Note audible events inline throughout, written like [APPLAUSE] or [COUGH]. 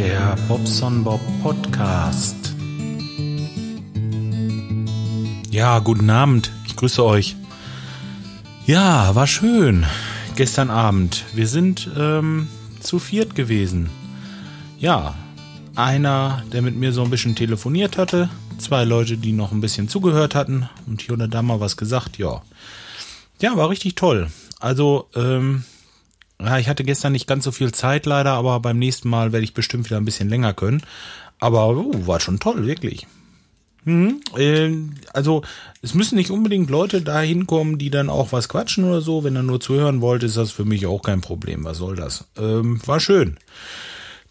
Der Bobson Bob Podcast. Ja, guten Abend. Ich grüße euch. Ja, war schön. Gestern Abend. Wir sind ähm, zu viert gewesen. Ja, einer, der mit mir so ein bisschen telefoniert hatte, zwei Leute, die noch ein bisschen zugehört hatten und hier oder da mal was gesagt. Ja, ja, war richtig toll. Also ähm, ja, ich hatte gestern nicht ganz so viel Zeit leider, aber beim nächsten Mal werde ich bestimmt wieder ein bisschen länger können. Aber uh, war schon toll, wirklich. Mhm, äh, also es müssen nicht unbedingt Leute da hinkommen, die dann auch was quatschen oder so. Wenn er nur zuhören wollte, ist das für mich auch kein Problem. Was soll das? Ähm, war schön.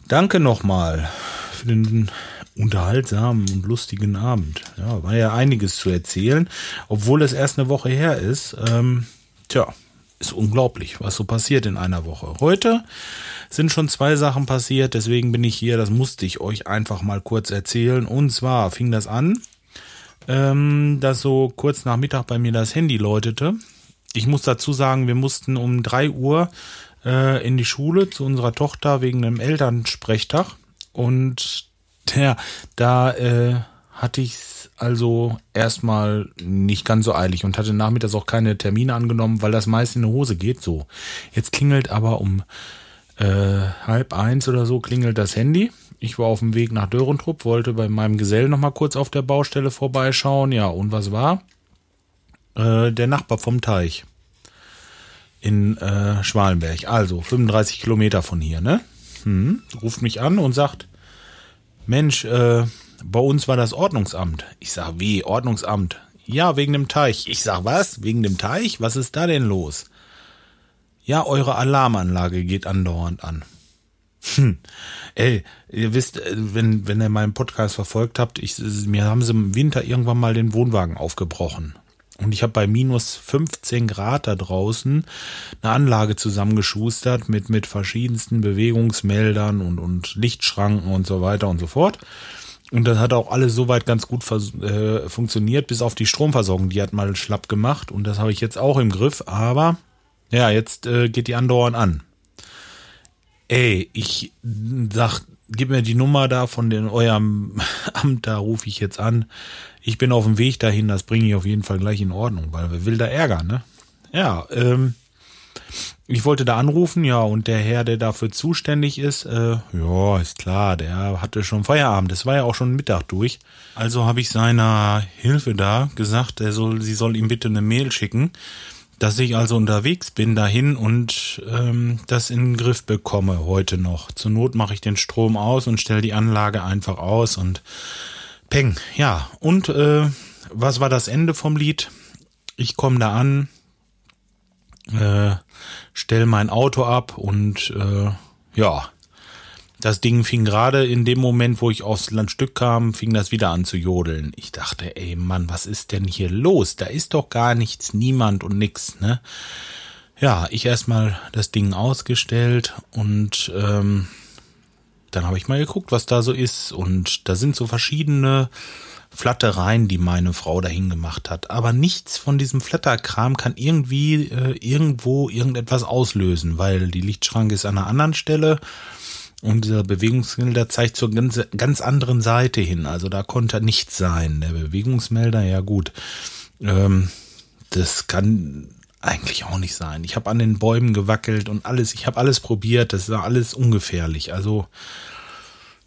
Danke nochmal für den unterhaltsamen und lustigen Abend. Ja, war ja einiges zu erzählen, obwohl es erst eine Woche her ist. Ähm, tja, ist unglaublich, was so passiert in einer Woche. Heute sind schon zwei Sachen passiert, deswegen bin ich hier, das musste ich euch einfach mal kurz erzählen. Und zwar fing das an, ähm, dass so kurz nach Mittag bei mir das Handy läutete. Ich muss dazu sagen, wir mussten um drei Uhr äh, in die Schule zu unserer Tochter wegen einem Elternsprechtag. Und [LAUGHS] der, da äh, hatte ich also erstmal nicht ganz so eilig und hatte nachmittags auch keine Termine angenommen, weil das meist in die Hose geht so. Jetzt klingelt aber um äh, halb eins oder so klingelt das Handy. Ich war auf dem Weg nach Dörentrupp, wollte bei meinem Gesellen noch mal kurz auf der Baustelle vorbeischauen. Ja, und was war? Äh, der Nachbar vom Teich in äh, Schwalenberg, also 35 Kilometer von hier, ne? Hm, ruft mich an und sagt, Mensch, äh, bei uns war das Ordnungsamt. Ich sag, wie, Ordnungsamt? Ja, wegen dem Teich. Ich sag, was? Wegen dem Teich? Was ist da denn los? Ja, eure Alarmanlage geht andauernd an. Hm. Ey, ihr wisst, äh, wenn, wenn ihr meinen Podcast verfolgt habt, ich, mir haben sie im Winter irgendwann mal den Wohnwagen aufgebrochen. Und ich habe bei minus 15 Grad da draußen eine Anlage zusammengeschustert mit, mit verschiedensten Bewegungsmeldern und, und Lichtschranken und so weiter und so fort. Und das hat auch alles soweit ganz gut äh, funktioniert, bis auf die Stromversorgung. Die hat mal schlapp gemacht und das habe ich jetzt auch im Griff. Aber ja, jetzt äh, geht die andauernd an. Ey, ich sag, gib mir die Nummer da von den eurem [LAUGHS] Amt, da rufe ich jetzt an. Ich bin auf dem Weg dahin, das bringe ich auf jeden Fall gleich in Ordnung, weil wir will da ärgern, ne? Ja, ähm, ich wollte da anrufen, ja, und der Herr, der dafür zuständig ist, äh, ja, ist klar, der hatte schon Feierabend. Das war ja auch schon Mittag durch. Also habe ich seiner Hilfe da gesagt, er soll, sie soll ihm bitte eine Mail schicken, dass ich also unterwegs bin dahin und ähm, das in den Griff bekomme heute noch. Zur Not mache ich den Strom aus und stelle die Anlage einfach aus und peng, ja. Und äh, was war das Ende vom Lied? Ich komme da an, äh, stell mein Auto ab und äh, ja, das Ding fing gerade in dem Moment, wo ich aufs Landstück kam, fing das wieder an zu jodeln. Ich dachte, ey Mann, was ist denn hier los? Da ist doch gar nichts, niemand und nix, ne? Ja, ich erstmal das Ding ausgestellt und ähm, dann habe ich mal geguckt, was da so ist. Und da sind so verschiedene Flattereien, die meine Frau dahin gemacht hat. Aber nichts von diesem Flatterkram kann irgendwie äh, irgendwo irgendetwas auslösen, weil die Lichtschranke ist an einer anderen Stelle und dieser Bewegungsmelder zeigt zur ganz, ganz anderen Seite hin. Also da konnte nichts sein. Der Bewegungsmelder, ja gut, ähm, das kann eigentlich auch nicht sein. Ich habe an den Bäumen gewackelt und alles, ich habe alles probiert, das war alles ungefährlich. Also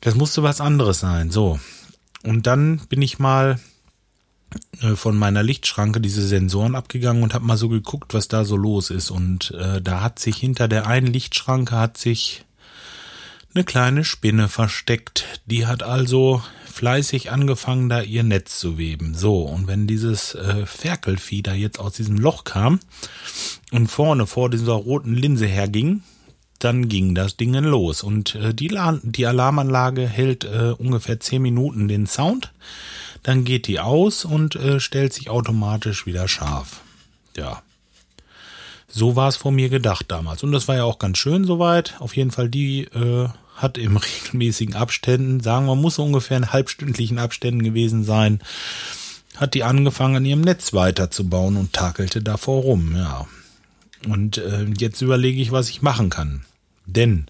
das musste was anderes sein. So, und dann bin ich mal äh, von meiner Lichtschranke diese Sensoren abgegangen und habe mal so geguckt, was da so los ist. Und äh, da hat sich hinter der einen Lichtschranke hat sich eine kleine Spinne versteckt. Die hat also fleißig angefangen, da ihr Netz zu weben. So, und wenn dieses äh, Ferkelvieh da jetzt aus diesem Loch kam und vorne vor dieser roten Linse herging, dann ging das Ding los. Und äh, die, die Alarmanlage hält äh, ungefähr zehn Minuten den Sound. Dann geht die aus und äh, stellt sich automatisch wieder scharf. Ja. So war es von mir gedacht damals. Und das war ja auch ganz schön soweit. Auf jeden Fall, die äh, hat im [LAUGHS] regelmäßigen Abständen, sagen wir, muss ungefähr in halbstündlichen Abständen gewesen sein, hat die angefangen, an ihrem Netz weiterzubauen und takelte davor rum, ja. Und äh, jetzt überlege ich, was ich machen kann. Denn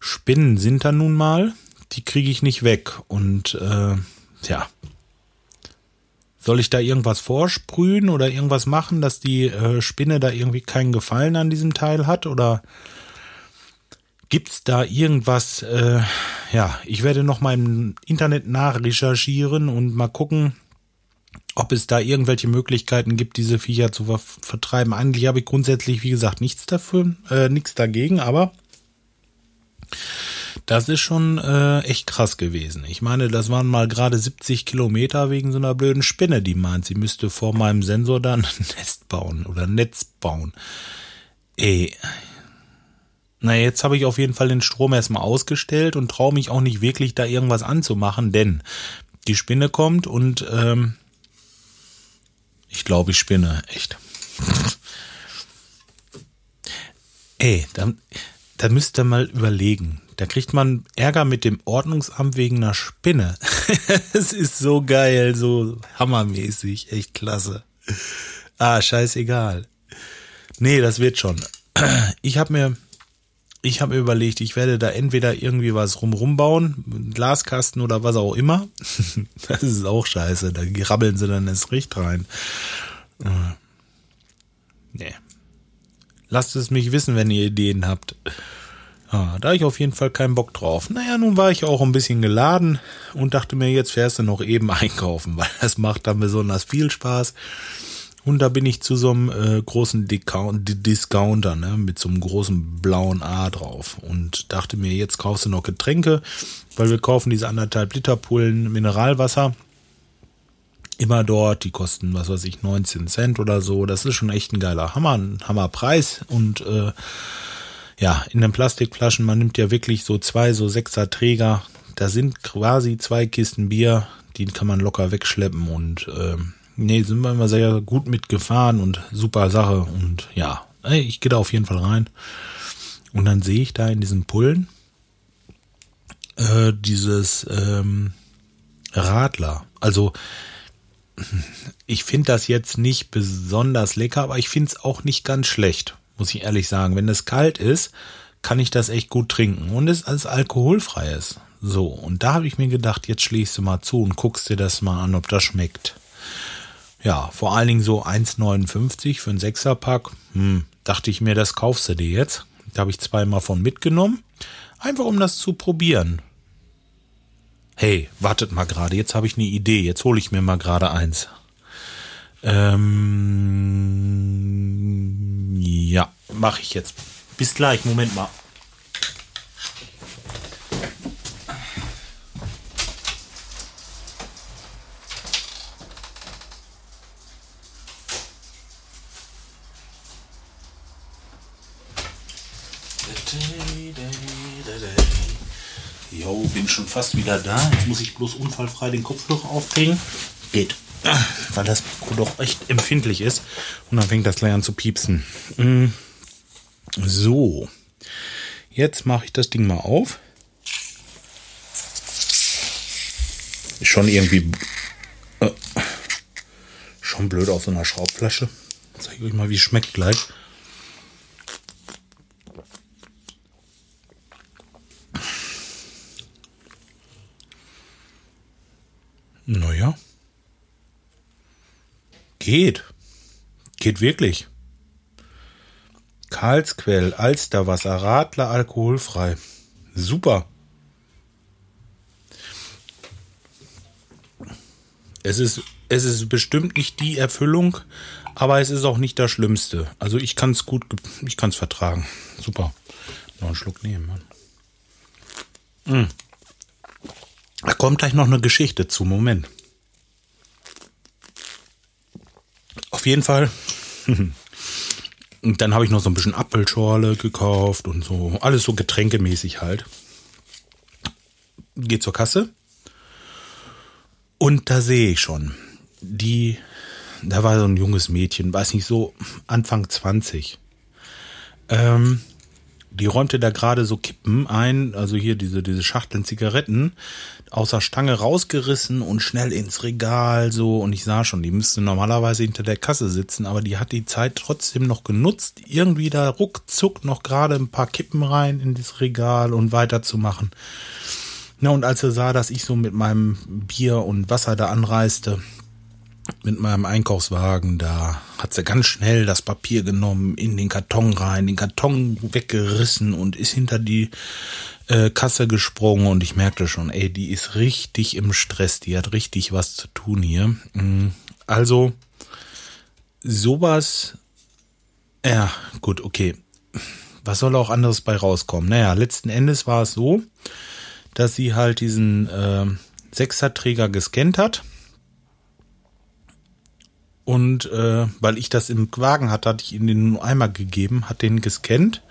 Spinnen sind da nun mal, die kriege ich nicht weg. Und äh, ja. Soll ich da irgendwas vorsprühen oder irgendwas machen, dass die äh, Spinne da irgendwie keinen Gefallen an diesem Teil hat? Oder gibt's da irgendwas? Äh, ja, ich werde noch mal im Internet nachrecherchieren und mal gucken, ob es da irgendwelche Möglichkeiten gibt, diese Viecher zu ver vertreiben. Eigentlich habe ich grundsätzlich, wie gesagt, nichts dafür, äh, nichts dagegen, aber das ist schon äh, echt krass gewesen. Ich meine, das waren mal gerade 70 Kilometer wegen so einer blöden Spinne, die meint, sie müsste vor meinem Sensor dann ein [LAUGHS] Nest bauen oder ein Netz bauen. Ey. Na, jetzt habe ich auf jeden Fall den Strom erstmal ausgestellt und traue mich auch nicht wirklich da irgendwas anzumachen, denn die Spinne kommt und ähm, ich glaube, ich spinne, echt. [LAUGHS] Ey, dann, da müsst ihr mal überlegen. Da kriegt man Ärger mit dem Ordnungsamt wegen einer Spinne. [LAUGHS] Es ist so geil, so hammermäßig, echt klasse. Ah, scheißegal. Nee, das wird schon. [CLEARS THROAT] Ich habe mir, ich habe mir überlegt, ich werde da entweder irgendwie was rumrum bauen, Glaskasten oder was auch immer. [LAUGHS] Das ist auch scheiße. Da rabbeln sie dann erst recht rein. Äh, nee. Lasst es mich wissen, wenn ihr Ideen habt. Ja, da ich auf jeden Fall keinen Bock drauf. Naja, nun war ich auch ein bisschen geladen und dachte mir, jetzt fährst du noch eben [LAUGHS] einkaufen, weil das macht dann besonders viel Spaß. Und da bin ich zu so einem äh, großen Discounter, ne, mit so einem großen blauen A drauf. Und dachte mir, jetzt kaufst du noch Getränke, weil wir kaufen diese anderthalb Liter Pullen Mineralwasser. Immer dort, die kosten, was weiß ich, 19 Cent oder so. Das ist schon echt ein geiler Hammer, ein Hammerpreis. Und äh, ja, in den Plastikflaschen, man nimmt ja wirklich so zwei, so sechser Träger. Da sind quasi zwei Kisten Bier, die kann man locker wegschleppen und äh, nee, sind wir immer sehr gut mitgefahren und super Sache und ja, ich gehe da auf jeden Fall rein. Und dann sehe ich da in diesen Pullen äh, dieses ähm, Radler. Also ich finde das jetzt nicht besonders lecker, aber ich finde es auch nicht ganz schlecht, muss ich ehrlich sagen. Wenn es kalt ist, kann ich das echt gut trinken und es ist. So, und da habe ich mir gedacht, jetzt schließt du mal zu und guckst dir das mal an, ob das schmeckt. Ja, vor allen Dingen so 1,59 für ein Sechserpack. Hm, dachte ich mir, das kaufst du dir jetzt. Da habe ich zweimal von mitgenommen. Einfach um das zu probieren. Hey, wartet mal gerade, jetzt habe ich eine Idee. Jetzt hole ich mir mal gerade eins. Ähm, ja, mache ich jetzt. Bis gleich, Moment mal. Jo, bin schon fast wieder da. Jetzt muss ich bloß unfallfrei den Kopfhörer aufkriegen. Geht. Weil das doch echt empfindlich ist. Und dann fängt das gleich an zu piepsen. Mm. So. Jetzt mache ich das Ding mal auf. Schon irgendwie. Äh, schon blöd auf so einer Schraubflasche. Zeige euch mal, wie es schmeckt gleich. Naja. Geht. Geht wirklich. Karlsquell, Alsterwasser, Radler, alkoholfrei. Super. Es ist, es ist bestimmt nicht die Erfüllung, aber es ist auch nicht das Schlimmste. Also ich kann es gut, ich kann es vertragen. Super. Noch einen Schluck nehmen, Mann. Mm. Da kommt gleich noch eine Geschichte zu. Moment. Auf jeden Fall. Und dann habe ich noch so ein bisschen Apfelschorle gekauft und so. Alles so getränkemäßig halt. Geht zur Kasse. Und da sehe ich schon, die, da war so ein junges Mädchen, weiß nicht, so Anfang 20. Ähm, die räumte da gerade so Kippen ein, also hier diese, diese Schachteln Zigaretten, außer Stange rausgerissen und schnell ins Regal so. Und ich sah schon, die müsste normalerweise hinter der Kasse sitzen, aber die hat die Zeit trotzdem noch genutzt, irgendwie da ruckzuck noch gerade ein paar Kippen rein in das Regal und weiterzumachen. Na, und als er sah, dass ich so mit meinem Bier und Wasser da anreiste, mit meinem Einkaufswagen, da hat sie ganz schnell das Papier genommen, in den Karton rein, den Karton weggerissen und ist hinter die äh, Kasse gesprungen und ich merkte schon, ey, die ist richtig im Stress, die hat richtig was zu tun hier. Mm, also, sowas, ja, gut, okay. Was soll auch anderes bei rauskommen? Naja, letzten Endes war es so, dass sie halt diesen äh, Sechserträger gescannt hat und äh, weil ich das im Wagen hatte, hatte ich ihm den einmal gegeben, hat den gescannt.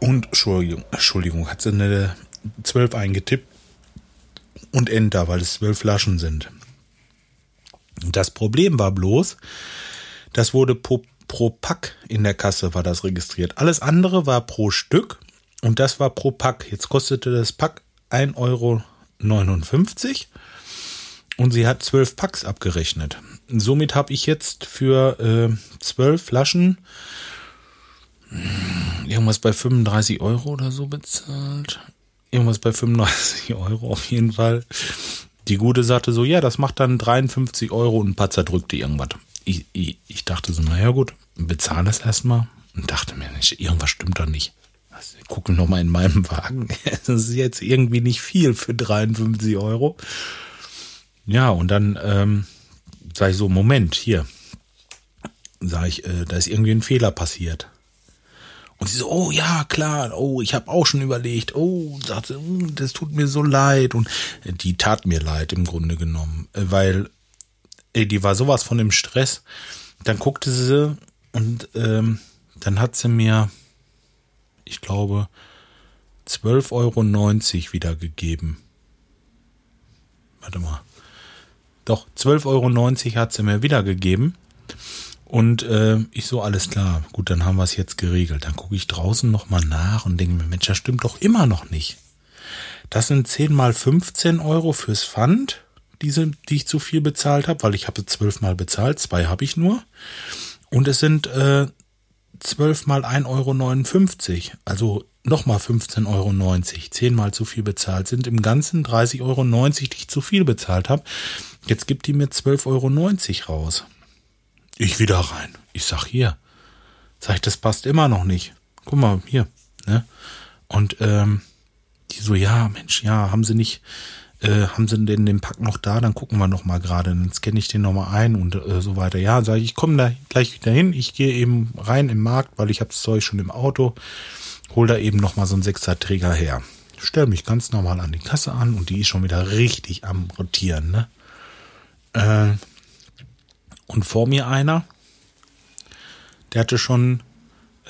Und Entschuldigung, Entschuldigung, hat sie eine 12 eingetippt und Enter, weil es zwölf Flaschen sind. Das Problem war bloß, das wurde pro, pro Pack in der Kasse war das registriert. Alles andere war pro Stück und das war pro Pack. Jetzt kostete das Pack 1,59 Euro und sie hat zwölf Packs abgerechnet. Somit habe ich jetzt für äh, zwölf Flaschen hm, irgendwas bei 35 Euro oder so bezahlt. Irgendwas bei 35 [LAUGHS] Euro auf jeden Fall. Die Gute sagte so, ja, das macht dann 53 Euro und ein paar zerdrückte irgendwas. Ich, ich, ich dachte so, naja gut, bezahle das erstmal und dachte mir, irgendwas stimmt da nicht. Also, gucke nochmal in meinem Wagen. [LAUGHS] Das ist jetzt irgendwie nicht viel für 53 Euro. Ja, und dann ähm, sage ich so, Moment, hier. Sage ich, äh, da ist irgendwie ein Fehler passiert. Und sie so, oh ja, klar, oh, ich habe auch schon überlegt, oh, sagte, hm, das tut mir so leid. Und äh, die tat mir leid im Grunde genommen, äh, weil ey, die war sowas von im Stress. Dann guckte sie und ähm, dann hat sie mir, ich glaube, 12,90 Euro wiedergegeben. Warte mal. Doch, 12,90 Euro hat sie mir wiedergegeben. Und äh, ich so, alles klar, gut, dann haben wir es jetzt geregelt. Dann gucke ich draußen nochmal nach und denke mir, Mensch, das stimmt doch immer noch nicht. Das sind 10 mal 15 Euro fürs Pfand, diese, die ich zu viel bezahlt habe, weil ich habe 12 mal bezahlt, zwei habe ich nur. Und es sind äh, 12 mal 1,59 Euro, also nochmal 15,90 Euro, 10 mal zu viel bezahlt, sind im Ganzen 30,90 Euro, die ich zu viel bezahlt habe. Jetzt gibt die mir 12,90 Euro raus. Ich wieder rein. Ich sag hier. Sag ich, das passt immer noch nicht. Guck mal, hier. Ne? Und ähm, die so, ja, Mensch, ja, haben sie nicht, äh, haben sie denn den Pack noch da? Dann gucken wir noch mal gerade. Dann scanne ich den noch mal ein und äh, so weiter. Ja, sage ich, ich komme da gleich wieder hin. Ich gehe eben rein im Markt, weil ich habe das Zeug schon im Auto. Hol da eben noch mal so einen Sechser-Träger her. Stell mich ganz normal an die Kasse an und die ist schon wieder richtig am rotieren, ne? Äh, und vor mir einer, der hatte schon,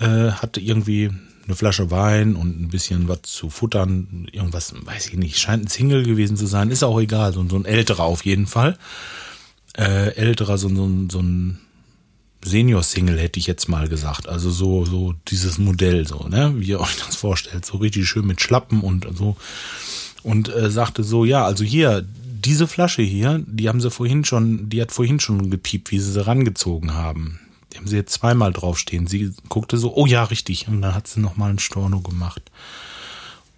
äh, hatte irgendwie eine Flasche Wein und ein bisschen was zu futtern, irgendwas, weiß ich nicht, scheint ein Single gewesen zu sein, ist auch egal, so, so ein älterer auf jeden Fall. Äh, älterer, so, so, so ein Senior-Single hätte ich jetzt mal gesagt. Also so, so dieses Modell, so, ne, wie ihr euch das vorstellt, so richtig schön mit Schlappen und so. Und äh, sagte so, ja, also hier, diese Flasche hier, die haben sie vorhin schon, die hat vorhin schon gepiept, wie sie sie rangezogen haben. Die haben sie jetzt zweimal draufstehen. Sie guckte so, oh ja, richtig. Und dann hat sie nochmal ein Storno gemacht.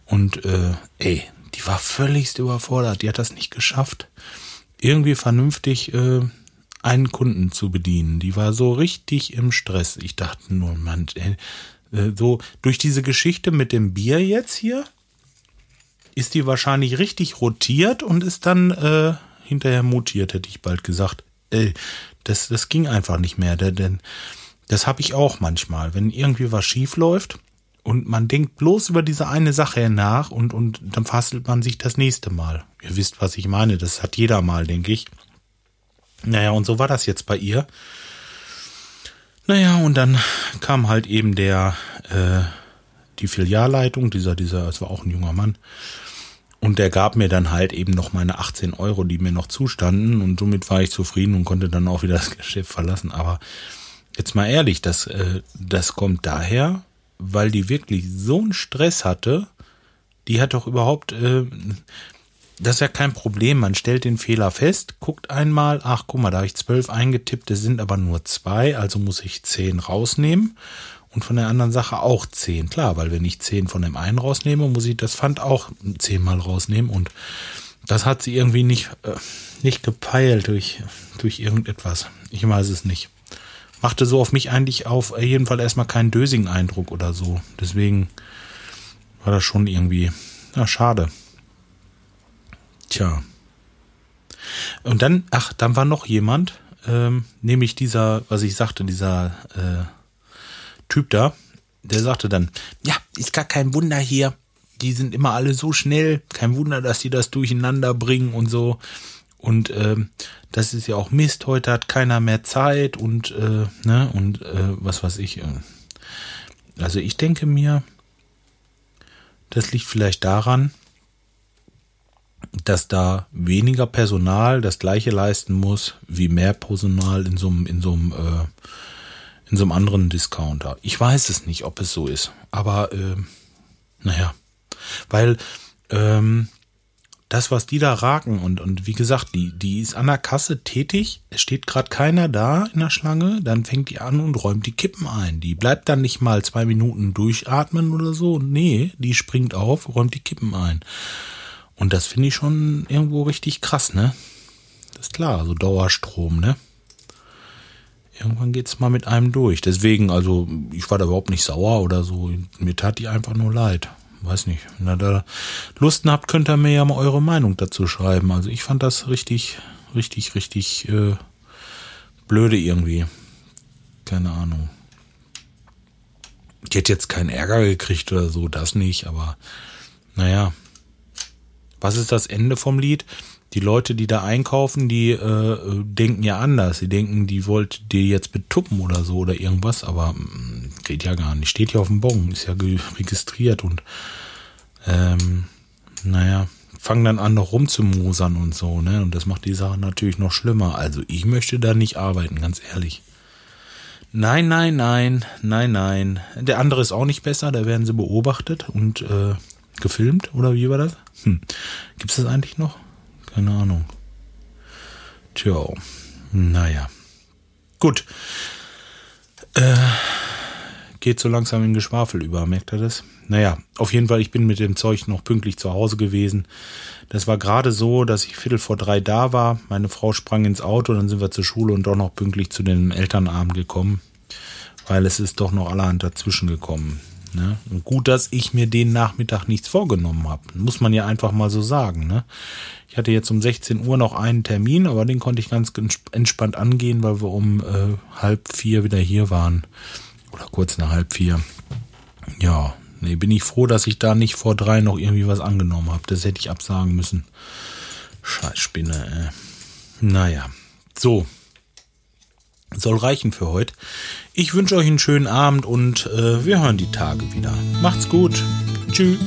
Und äh, ey, die war völligst überfordert. Die hat das nicht geschafft, irgendwie vernünftig äh, einen Kunden zu bedienen. Die war so richtig im Stress. Ich dachte nur, man, ey, äh, so durch diese Geschichte mit dem Bier jetzt hier, ist die wahrscheinlich richtig rotiert und ist dann äh, hinterher mutiert, hätte ich bald gesagt. Äh, das, das ging einfach nicht mehr. Denn das habe ich auch manchmal. Wenn irgendwie was schief läuft und man denkt bloß über diese eine Sache nach und, und dann fastelt man sich das nächste Mal. Ihr wisst, was ich meine. Das hat jeder mal, denke ich. Naja, und so war das jetzt bei ihr. Naja, und dann kam halt eben der, äh, die Filialleitung, dieser, dieser, es war auch ein junger Mann, und der gab mir dann halt eben noch meine 18 Euro, die mir noch zustanden. Und somit war ich zufrieden und konnte dann auch wieder [LAUGHS] das Geschäft verlassen. Aber jetzt mal ehrlich, das, äh, das kommt daher, weil die wirklich so einen Stress hatte. Die hat doch überhaupt, äh, das ist ja kein Problem. Man stellt den Fehler fest, guckt einmal, ach guck mal, da habe ich zwölf eingetippt, es sind aber nur zwei, also muss ich zehn rausnehmen. Und von der anderen Sache auch 10. Klar, weil wenn ich 10 von dem einen rausnehme, muss ich das Pfand auch 10 mal rausnehmen und das hat sie irgendwie nicht, äh, nicht gepeilt durch, durch irgendetwas. Ich weiß es nicht. Machte so auf mich eigentlich auf jeden Fall erstmal keinen dösigen Eindruck oder so. Deswegen war das schon irgendwie, na, schade. Tja. Und dann, ach, dann war noch jemand, ähm, nämlich dieser, was ich sagte, dieser äh, Typ da, der sagte dann, ja, ist gar kein Wunder hier. Die sind immer alle so schnell. Kein Wunder, dass die das durcheinander bringen und so. Und ähm, das ist ja auch Mist. Heute hat keiner mehr Zeit und äh, ne und äh, was weiß ich. Äh. Also ich denke mir, das liegt vielleicht daran, dass da weniger Personal das gleiche leisten muss wie mehr Personal in so einem in so einem äh, in so einem anderen Discounter. Ich weiß es nicht, ob es so ist, aber äh, naja, weil ähm, das, was die da raken und, und wie gesagt, die, die ist an der Kasse tätig, es steht gerade keiner da in der Schlange, dann fängt die an und räumt die Kippen ein. Die bleibt dann nicht mal zwei Minuten durchatmen oder so. Nee, die springt auf, räumt die Kippen ein. Und das finde ich schon irgendwo richtig krass, ne? Das ist klar, so Dauerstrom, ne? Irgendwann geht's mal mit einem durch. Deswegen, also, ich war da überhaupt nicht sauer oder so. Mir tat die einfach nur leid. Weiß nicht. Wenn ihr da Lust habt, könnt ihr mir ja mal eure Meinung dazu schreiben. Also ich fand das richtig, richtig, richtig äh, blöde irgendwie. Keine Ahnung. Ich hätte jetzt keinen Ärger gekriegt oder so, das nicht, aber naja, was ist das Ende vom Lied? Die Leute, die da einkaufen, die äh, denken ja anders. Sie denken, die wollt dir jetzt betuppen oder so oder irgendwas, aber mh, mm, geht ja gar nicht. Steht ja auf dem Bon, ist ja registriert und ähm, naja, fangen dann an, noch rumzumosern und so, ne? Und das macht die Sache natürlich noch schlimmer. Also ich möchte da nicht arbeiten, ganz ehrlich. Nein, nein, nein, nein, nein. Der andere ist auch nicht besser, da werden sie beobachtet und äh, gefilmt, oder wie war das? Hm. Gibt es das eigentlich noch? Keine Ahnung. Tja, naja. Gut. Äh, geht so langsam in Geschwafel über, merkt er das? Naja, auf jeden Fall, ich bin mit dem Zeug noch pünktlich zu Hause gewesen. Das war gerade so, dass ich Viertel vor drei da war. Meine Frau sprang ins Auto, dann sind wir zur Schule und doch noch pünktlich zu dem Elternabend gekommen, weil es ist doch noch allerhand dazwischen gekommen. Ne? Und gut, dass ich mir den Nachmittag nichts vorgenommen habe. Muss man ja einfach mal so sagen. Ne? Ich hatte jetzt um 16 Uhr noch einen Termin, aber den konnte ich ganz entspannt angehen, weil wir um äh, halb vier wieder hier waren. Oder kurz nach halb vier. Ja, nee, bin ich froh, dass ich da nicht vor drei noch irgendwie was angenommen habe. Das hätte ich absagen müssen. Scheiß Spinne, äh. Naja. So, soll reichen für heute. Ich wünsche euch einen schönen Abend und äh, wir hören die Tage wieder. Macht's gut. Tschüss.